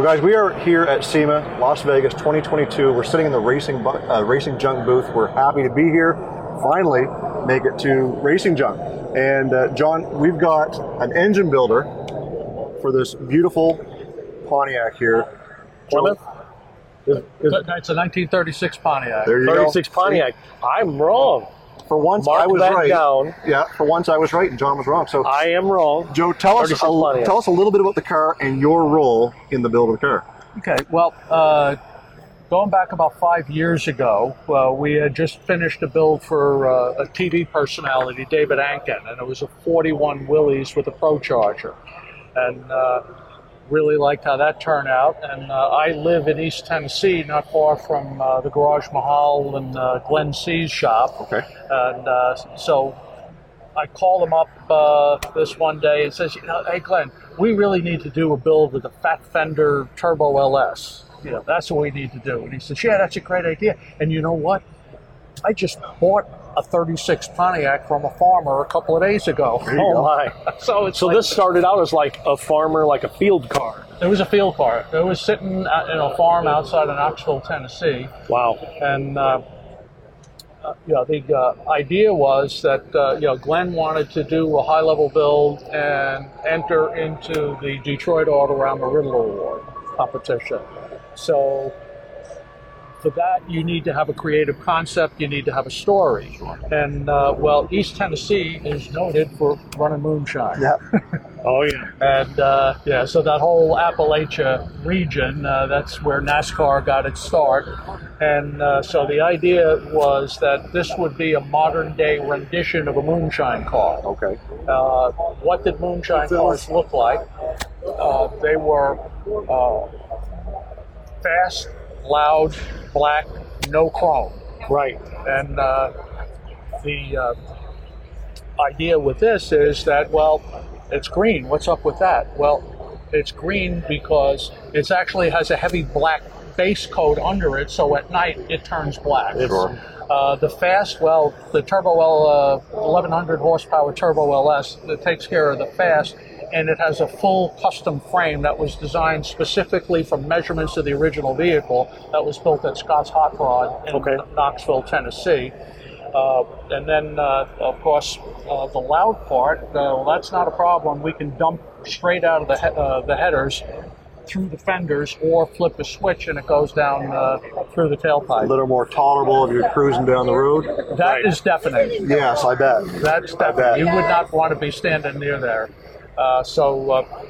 Well, guys, we are here at SEMA, Las Vegas 2022. We're sitting in the Racing uh, Racing Junk booth. We're happy to be here. Finally, make it to Racing Junk. And uh, John, we've got an engine builder for this beautiful Pontiac here. Joe- Plymouth? Is- is- It's a 1936 Pontiac. There you go. 36 Pontiac. I'm wrong. For once, Mark I was that right. down. Yeah, for once I was right and John was wrong. So, I am wrong. Joe, tell us a, tell us a little bit about the car and your role in the build of the car. Okay, well, uh, going back about five years ago, uh, we had just finished a build for uh, a TV personality, David Anken, and it was a 41 Willys with a ProCharger. And uh, really liked how that turned out. And uh, I live in East Tennessee, not far from uh, the Garaj Mahal and uh, Glenn C's shop. Okay. And uh, so I called him up uh, this one day and says, you know, hey Glenn, we really need to do a build with a Fat Fender Turbo LS. You know, that's what we need to do. And he says, yeah, that's a great idea. And you know what? I just bought a 36 Pontiac from a farmer a couple of days ago. Oh my. So it's So like- this started out as like a farmer, like a field car. it was a field car. It was sitting at, in a farm outside of Knoxville, Tennessee. Wow. and uh, uh, you know, the uh, idea was that uh, you know Glenn wanted to do a high-level build and enter into the Detroit Autorama Ridler Award competition. So for that, you need to have a creative concept. You need to have a story. And uh, well, East Tennessee is noted for running moonshine. Yeah. Oh yeah. And uh, yeah, so that whole Appalachia region, uh, that's where NASCAR got its start. And uh, so the idea was that this would be a modern day rendition of a moonshine car. Okay. Uh, what did moonshine cars look like? Uh, they were uh, fast, loud, black, no chrome. Right. And uh, the uh, idea with this is that, well, it's green. What's up with that? Well, it's green because it actually has a heavy black base coat under it, so at night it turns black. Sure. Uh, the fast, well, the Turbo L, uh, 1100 horsepower Turbo LS that takes care of the fast, and it has a full custom frame that was designed specifically from measurements of the original vehicle that was built at Scott's Hot Rod in Okay. Knoxville, Tennessee. Uh, and then, uh, of course, uh, the loud part, uh, well, that's not a problem. We can dump straight out of the, he- uh, the headers through the fenders or flip a switch and it goes down uh, through the tailpipe. A little more tolerable if you're cruising down the road. That is deafening. Yes, I bet. That's bet. You would not want to be standing near there. Uh, so, uh,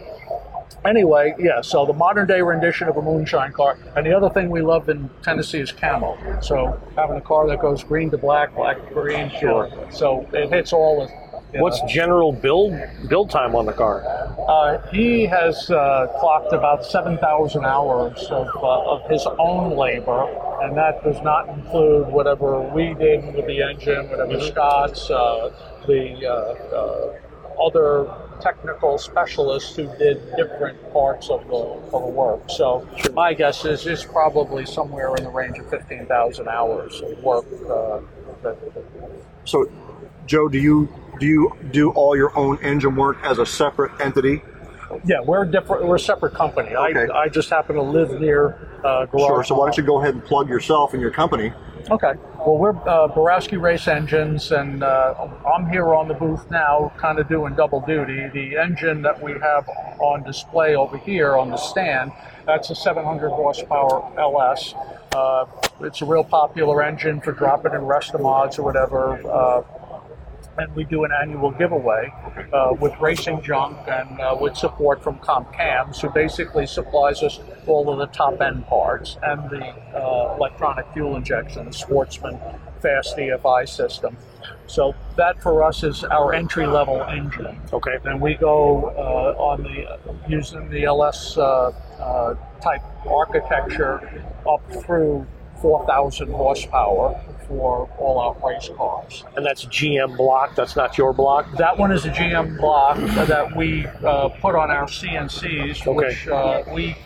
anyway, yeah. So the modern day rendition of a moonshine car, and the other thing we love in Tennessee is camo. So having a car that goes green to black, black to green, sure. So it hits all the. you What's know. general build build time on the car? Uh, he has uh, clocked about 7,000 hours of, uh, of his own labor, and that does not include whatever we did with the engine, whatever Scott's, uh, the uh, uh, other technical specialists who did different parts of the, of the work. So my guess is it's probably somewhere in the range of 15,000 hours of work. Uh, that, So, Joe, do you do you do all your own engine work as a separate entity? yeah, we're different. We're a separate company. Okay. I, I just happen to live near uh, Garaj. Sure. So why don't you go ahead and plug yourself and your company? Okay. Well, we're uh, Borowski Race Engines, and uh, I'm here on the booth now, kind of doing double duty. The engine that we have on display over here on the stand, that's a 700 horsepower LS. Uh, it's a real popular engine for dropping in mods or whatever. And we do an annual giveaway uh, with racing junk and uh, with support from Comp Cams, who basically supplies us all of the top end parts and the uh, electronic fuel injection, the Sportsman Fast EFI system. So that for us is our entry level engine. Okay. And we go uh, on the using the LS uh, uh, type architecture up through 4,000 horsepower for all out race cars. And that's GM block. That's not your block. That one is a GM block that we uh, put on our CNCs, which uh, we,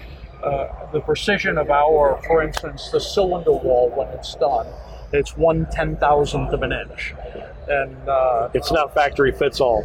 uh, the precision of our, for instance, the cylinder wall when it's done, it's one ten thousandth of an inch. And uh, It's not factory fits all.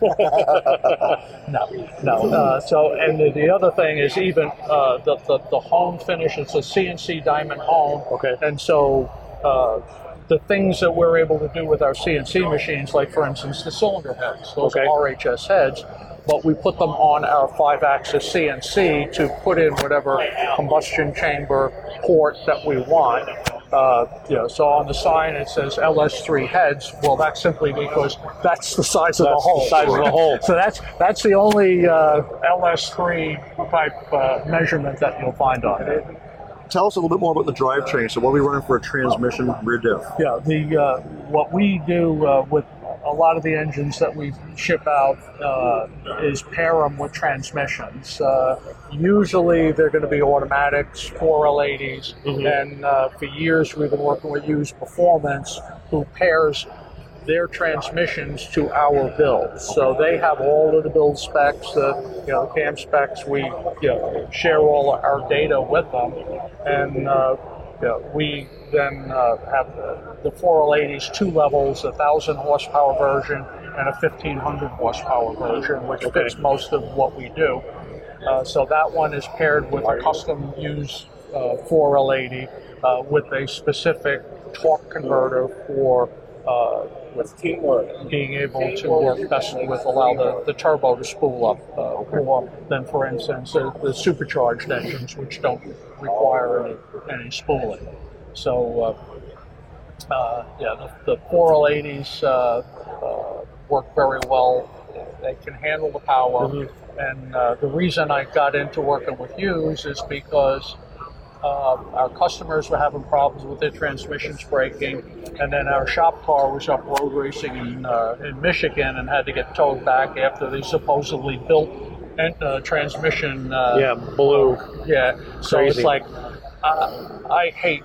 No, no. Uh, so, and the, the other thing is even uh, the, the the hone finish. It's a CNC diamond hone. Okay. And so uh, the things that we're able to do with our CNC machines, like for instance the cylinder heads, those Okay. RHS heads, but we put them on our five-axis CNC to put in whatever combustion chamber port that we want. Uh, you know, so on the sign it says LS3 heads. Well, that's simply because that's the size of the That's the hole. size of the hole. So that's that's the only uh, LS3 type uh, measurement that you'll find on it. Tell us a little bit more about the drivetrain. So, what are we running for a transmission rear diff? Yeah, the uh, what we do uh, with a lot of the engines that we ship out uh, is pair them with transmissions. Uh, usually they're going to be automatics, 4L80s, and uh, for years we've been working with Hughes Performance, who pairs their transmissions to our builds. So they have all of the build specs, the you know cam specs. We you know, share all our data with them, and uh, you know, we then uh, have the, the 4L80s two levels, a thousand horsepower version and a 1500 horsepower version, which fits most of what we do. Uh, so that one is paired with a custom Hughes uh, 4L80 uh, with a specific torque converter for uh, with teamwork being able to work best with allow the, the turbo to spool up uh, more than for instance the, the supercharged engines which don't require any, any spooling. So uh, uh, yeah, the, the 4L80s uh, uh, work very well. They can handle the power. And uh, the reason I got into working with Hughes is because uh, our customers were having problems with their transmissions breaking, and then our shop car was up road racing in, uh, in Michigan and had to get towed back after they supposedly built and, uh, transmission. Uh, Yeah, blue. yeah. So Crazy. it's like uh, I hate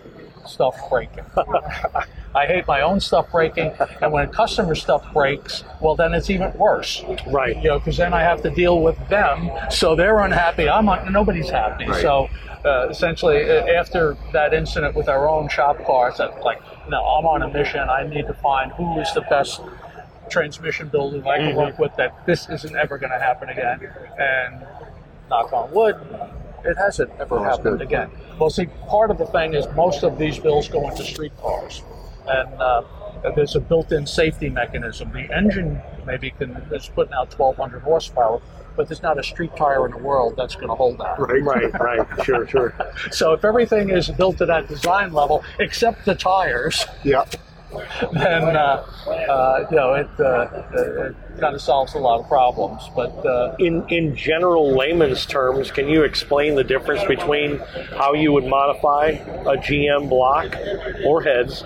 stuff breaking. I hate my own stuff breaking, and when customer stuff breaks, well, then it's even worse. Right. You know, because then I have to deal with them, so they're unhappy. I'm un- nobody's happy. Right. So uh, essentially, uh, after that incident with our own shop cars, I'm like, no, I'm on a mission. I need to find who is the best transmission builder I can work with that this isn't ever going to happen again. And knock on wood, it hasn't ever Oh, that's happened again. Well, see, part of the thing is most of these bills go into street cars, and uh, there's a built-in safety mechanism. The engine maybe can is putting out 1,200 horsepower, but there's not a street tire in the world that's going to hold that. Right. Right, right. Sure, sure. So if everything is built to that design level, except the tires, Yeah. then uh, uh, you know it, uh, it, kind of solves a lot of problems. But uh, In in general layman's terms, can you explain the difference between how you would modify a GM block or heads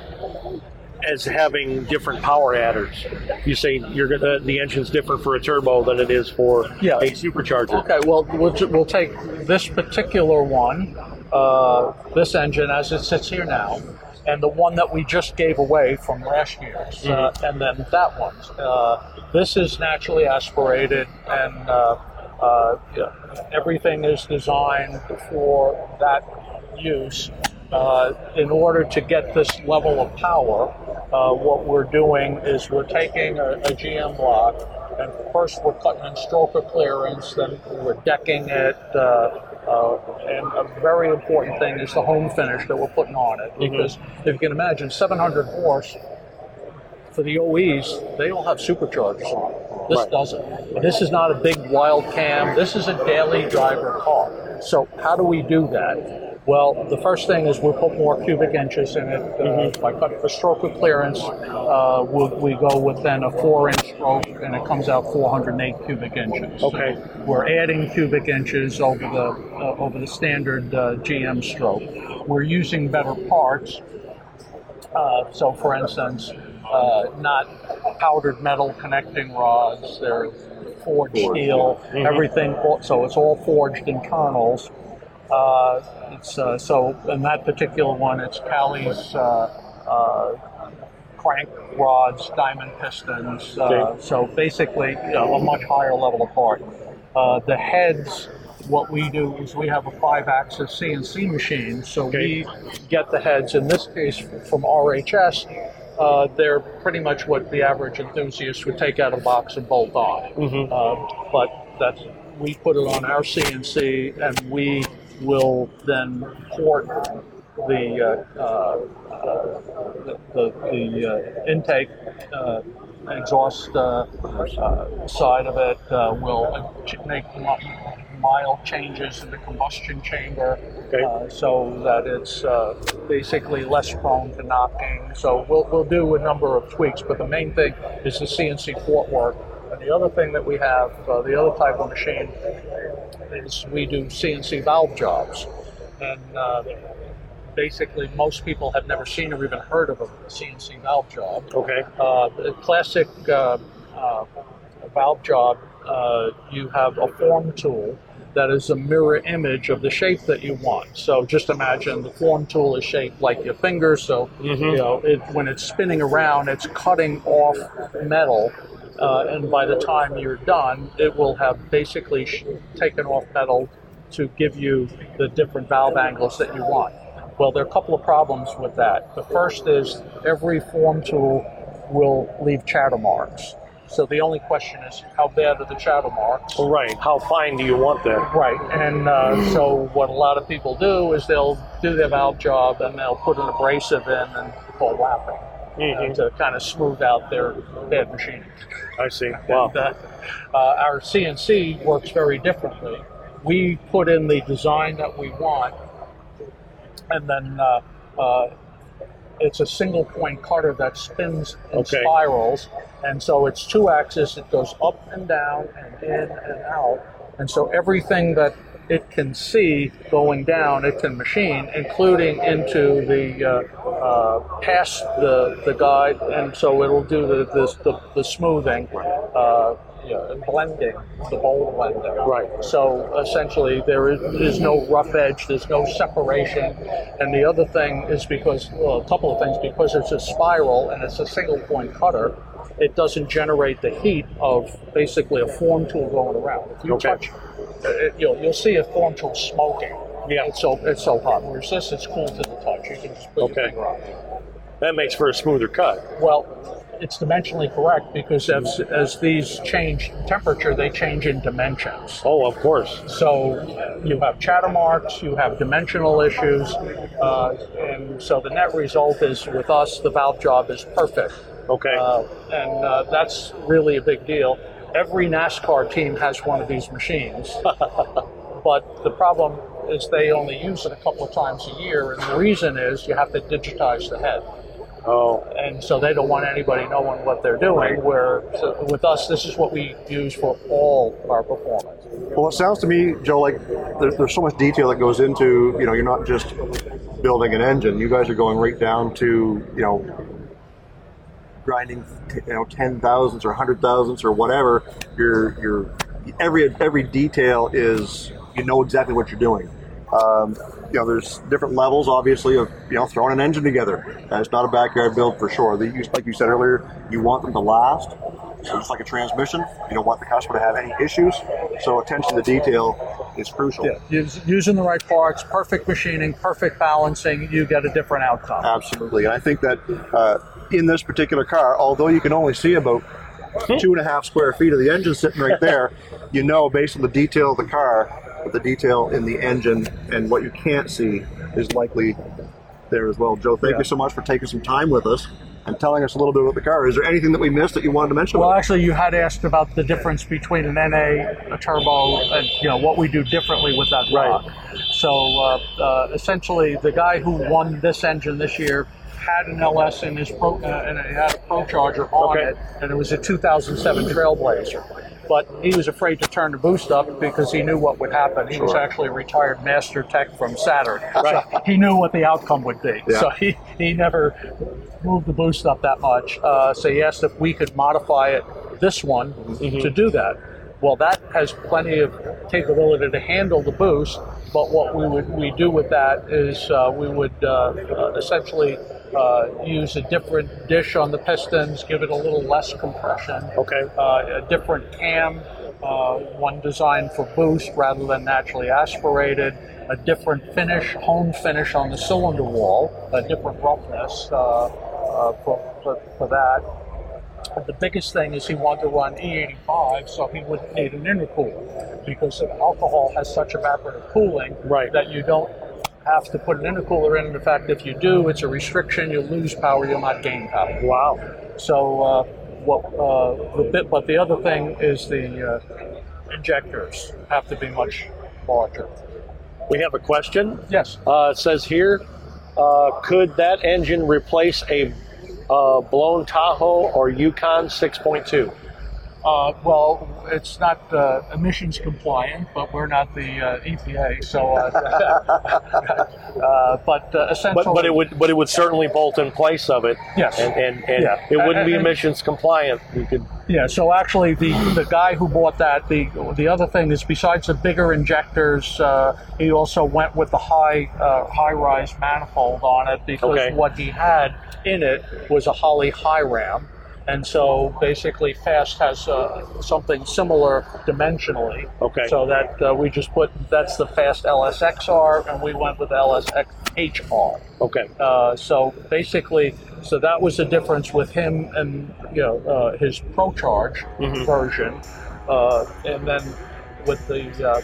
as having different power adders? You say you're gonna the engine's different for a turbo than it is for Yeah. a supercharger. Okay, well, we'll, we'll take this particular one, uh, this engine as it sits here now, and the one that we just gave away from last year's, uh, and then that one. Uh, this is naturally aspirated, and uh, uh, yeah, everything is designed for that use. Uh, in order to get this level of power, uh, what we're doing is we're taking a, a GM block, and first we're cutting in stroker clearance, then we're decking it, uh, uh, and a very important thing is the hone finish that we're putting on it. Because if you can imagine, 700 horse for the OEs, they all have superchargers on. it. This doesn't. This is not a big wild cam. This is a daily driver car. So how do we do that? Well, the first thing is we put more cubic inches in it. Uh, By cutting for stroker clearance, uh, we, we go with then a four-inch stroke, and it comes out 408 cubic inches. Okay. So we're adding cubic inches over the uh, over the standard uh, GM stroke. We're using better parts. Uh, so, for instance, uh, not powdered metal connecting rods. They're forged steel. Everything. So it's all forged internals. Uh, it's uh, so in that particular one, it's Callies uh, uh, crank rods, diamond pistons. Uh, Okay. So basically, you know, a much higher level of part. Uh, the heads. What we do is we have a five-axis CNC machine, so Okay. we get the heads. In this case, from RHS, uh, they're pretty much what the average enthusiast would take out of a box and bolt on. Mhm. Uh, but that's we put it on our CNC, and we will then port the uh, uh, the, the, the uh, intake uh, exhaust uh, uh, side of it uh, will make mild changes in the combustion chamber Okay. uh, so that it's uh, basically less prone to knocking. So we'll, we'll do a number of tweaks, but the main thing is the CNC port work. And the other thing that we have, uh, the other type of machine, is we do CNC valve jobs. And uh, basically, most people have never seen or even heard of a CNC valve job. Okay. Uh, the classic uh, uh, valve job, uh, you have a form tool that is a mirror image of the shape that you want. So just imagine the form tool is shaped like your finger. So you know, it, when it's spinning around, it's cutting off metal. Uh, and by the time you're done, it will have basically sh- taken off metal to give you the different valve angles that you want. Well, there are a couple of problems with that. The first is every form tool will leave chatter marks. So the only question is how bad are the chatter marks? Right. How fine do you want them? Right, and uh, so what a lot of people do is they'll do their valve job and they'll put an abrasive in and call lapping Mhm. uh, to kind of smooth out their bad machining. I see. Wow. And, uh, uh, our CNC works very differently. We put in the design that we want, and then uh, uh, it's a single point cutter that spins in Okay. spirals, and so it's two axis. It goes up and down and in and out, and so everything that it can see going down, it can machine, including into the uh, uh, past the the guide, and so it'll do the the, the, the smoothing. Uh, yeah, and blending, the bowl blending. Right. So essentially, there is, is no rough edge, there's no separation. And the other thing is because, well, a couple of things, because it's a spiral and it's a single point cutter, it doesn't generate the heat of basically a form tool going around. If you Okay. touch, it, you'll, you'll see a form tool smoking. Yeah. It's so, it's so hot. Whereas this, it's cool to the touch. You can just put Okay. your finger on it. That makes for a smoother cut. Well, it's dimensionally correct because as, as these change temperature, they change in dimensions. Oh, of course. So you have chatter marks, you have dimensional issues, uh, and so the net result is with us, the valve job is perfect. Okay. Uh, and uh, that's really a big deal. Every NASCAR team has one of these machines, but the problem is they only use it a couple of times a year, and the reason is you have to digitize the head oh, and so they don't want anybody knowing what they're doing. Where so with us, this is what we use for all of our performance. Well, it sounds to me, Joe, like there's, there's so much detail that goes into, you know, you're not just building an engine. You guys are going right down to, you know, grinding, you know, ten thousandths or hundred thousandths or whatever. You're, you're every every detail is you know exactly what you're doing. Um, you know, there's different levels, obviously, of you know throwing an engine together. Uh, it's not a backyard build for sure. Use, like you said earlier, you want them to last. So just like a transmission, you don't want the customer to have any issues. So attention to detail is crucial. Us- Using the right parts, perfect machining, perfect balancing, you get a different outcome. Absolutely. And I think that uh, in this particular car, although you can only see about two and a half square feet of the engine sitting right there, you know, based on the detail of the car, the detail in the engine and what you can't see is likely there as well. Joe, thank Yeah. you so much for taking some time with us and telling us a little bit about the car. Is there anything that we missed that you wanted to mention? Well, actually, you had asked about the difference between an NA, a turbo, and you know what we do differently with that Right. block. So uh, uh, essentially, the guy who won this engine this year had an LS in his pro, uh, and he had a ProCharger on Okay. it, and it was a 2007 Trailblazer. But he was afraid to turn the boost up because he knew what would happen. He was actually a retired master tech from Saturn. Right. So he knew what the outcome would be. Yeah. So he, he never moved the boost up that much. Uh, so he asked if we could modify it, this one, to do that. Well, that has plenty of capability to handle the boost, but what we would we do with that is uh, we would uh, uh, essentially uh, use a different dish on the pistons, give it a little less compression, Okay. uh, a different cam, uh, one designed for boost rather than naturally aspirated, a different finish, hone finish on the cylinder wall, a different roughness. Uh, uh, for, for, for that. But the biggest thing is he wanted to run E85 so he wouldn't need an intercooler because alcohol has such evaporative cooling Right. that you don't have to put an intercooler in. In fact, if you do, it's a restriction. You'll lose power. You'll not gain power. Wow. So uh, what uh, the bit, but the other thing is the uh, injectors have to be much larger. We have a question. Yes. Uh, it says here, uh, could that engine replace a uh, blown Tahoe or Yukon 6.2? Uh, well, it's not uh, emissions compliant, but we're not the uh, EPA. So, uh, uh, but uh, essentially, But, but it would but it would certainly bolt in place of it. Yes. And and, and Yeah. it wouldn't be And- emissions compliant. You could Yeah, so actually, the, the guy who bought that, the the other thing is besides the bigger injectors, uh, he also went with the high uh, high rise manifold on it because Okay. what he had in it was a Holley Hi-Ram, and so basically Fast has uh, something similar dimensionally. Okay. So that uh, we just put that's the Fast LSXR, and we went with LSXHR. okay. Uh, so basically, so that was the difference with him and you know uh, his Pro Charge version, uh, and then with the uh,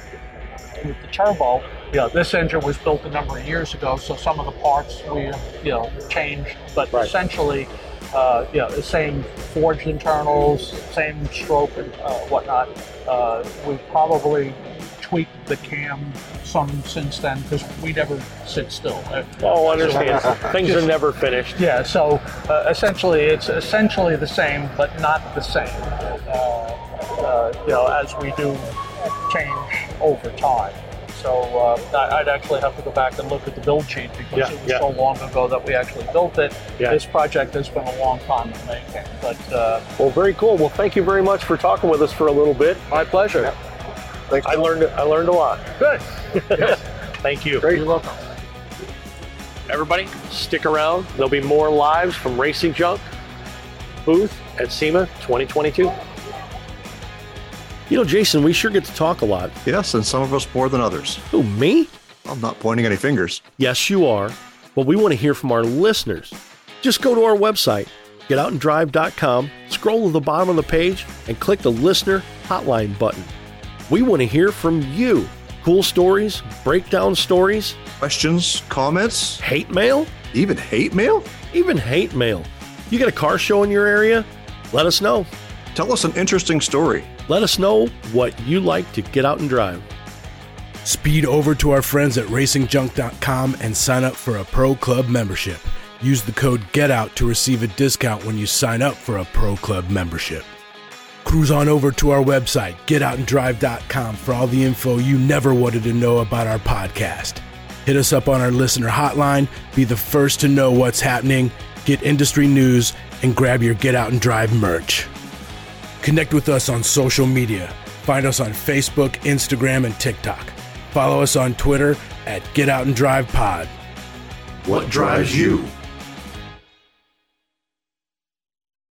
with the turbo, you know, this engine was built a number of years ago, so some of the parts we you know changed, but Right. essentially. Uh, you know, the same forged internals, same stroke and uh, whatnot. Uh, we probably tweaked the cam some since then because we never sit still. Uh, Oh, understand. Things are never finished. yeah, so uh, essentially, it's essentially the same, but not the same. Uh, uh, you know, as we do change over time. So uh, I'd actually have to go back and look at the build sheet because Yeah, it was yeah. so long ago that we actually built it. Yeah. This project has been a long time in making, but uh, Well, very cool. Well, thank you very much for talking with us for a little bit. my pleasure. Thanks. I learned I learned a lot. Good. yes. Thank you. You're welcome. Everybody, stick around. There'll be more lives from Racing Junk booth at SEMA 2022. You know, Jason, we sure get to talk a lot. Yes, and some of us more than others. Who, me? I'm not pointing any fingers. Yes, you are. But we want to hear from our listeners. Just go to our website, getoutanddrive.com, scroll to the bottom of the page, and click the listener hotline button. We want to hear from you. Cool stories, breakdown stories, Questions, comments, hate mail, even hate mail? even hate mail. You got a car show in your area? Let us know. Tell us an interesting story. Let us know what you like to get out and drive. Speed over to our friends at racingjunk.com and sign up for a Pro Club membership. Use the code GETOUT to receive a discount when you sign up for a Pro Club membership. Cruise on over to our website, getoutanddrive.com, for all the info you never wanted to know about our podcast. Hit us up on our listener hotline, be the first to know what's happening, get industry news, and grab your Get Out and Drive merch. Connect with us on social media. Find us on Facebook, Instagram, and TikTok. Follow us on Twitter at Get Out and Drive Pod. What drives you?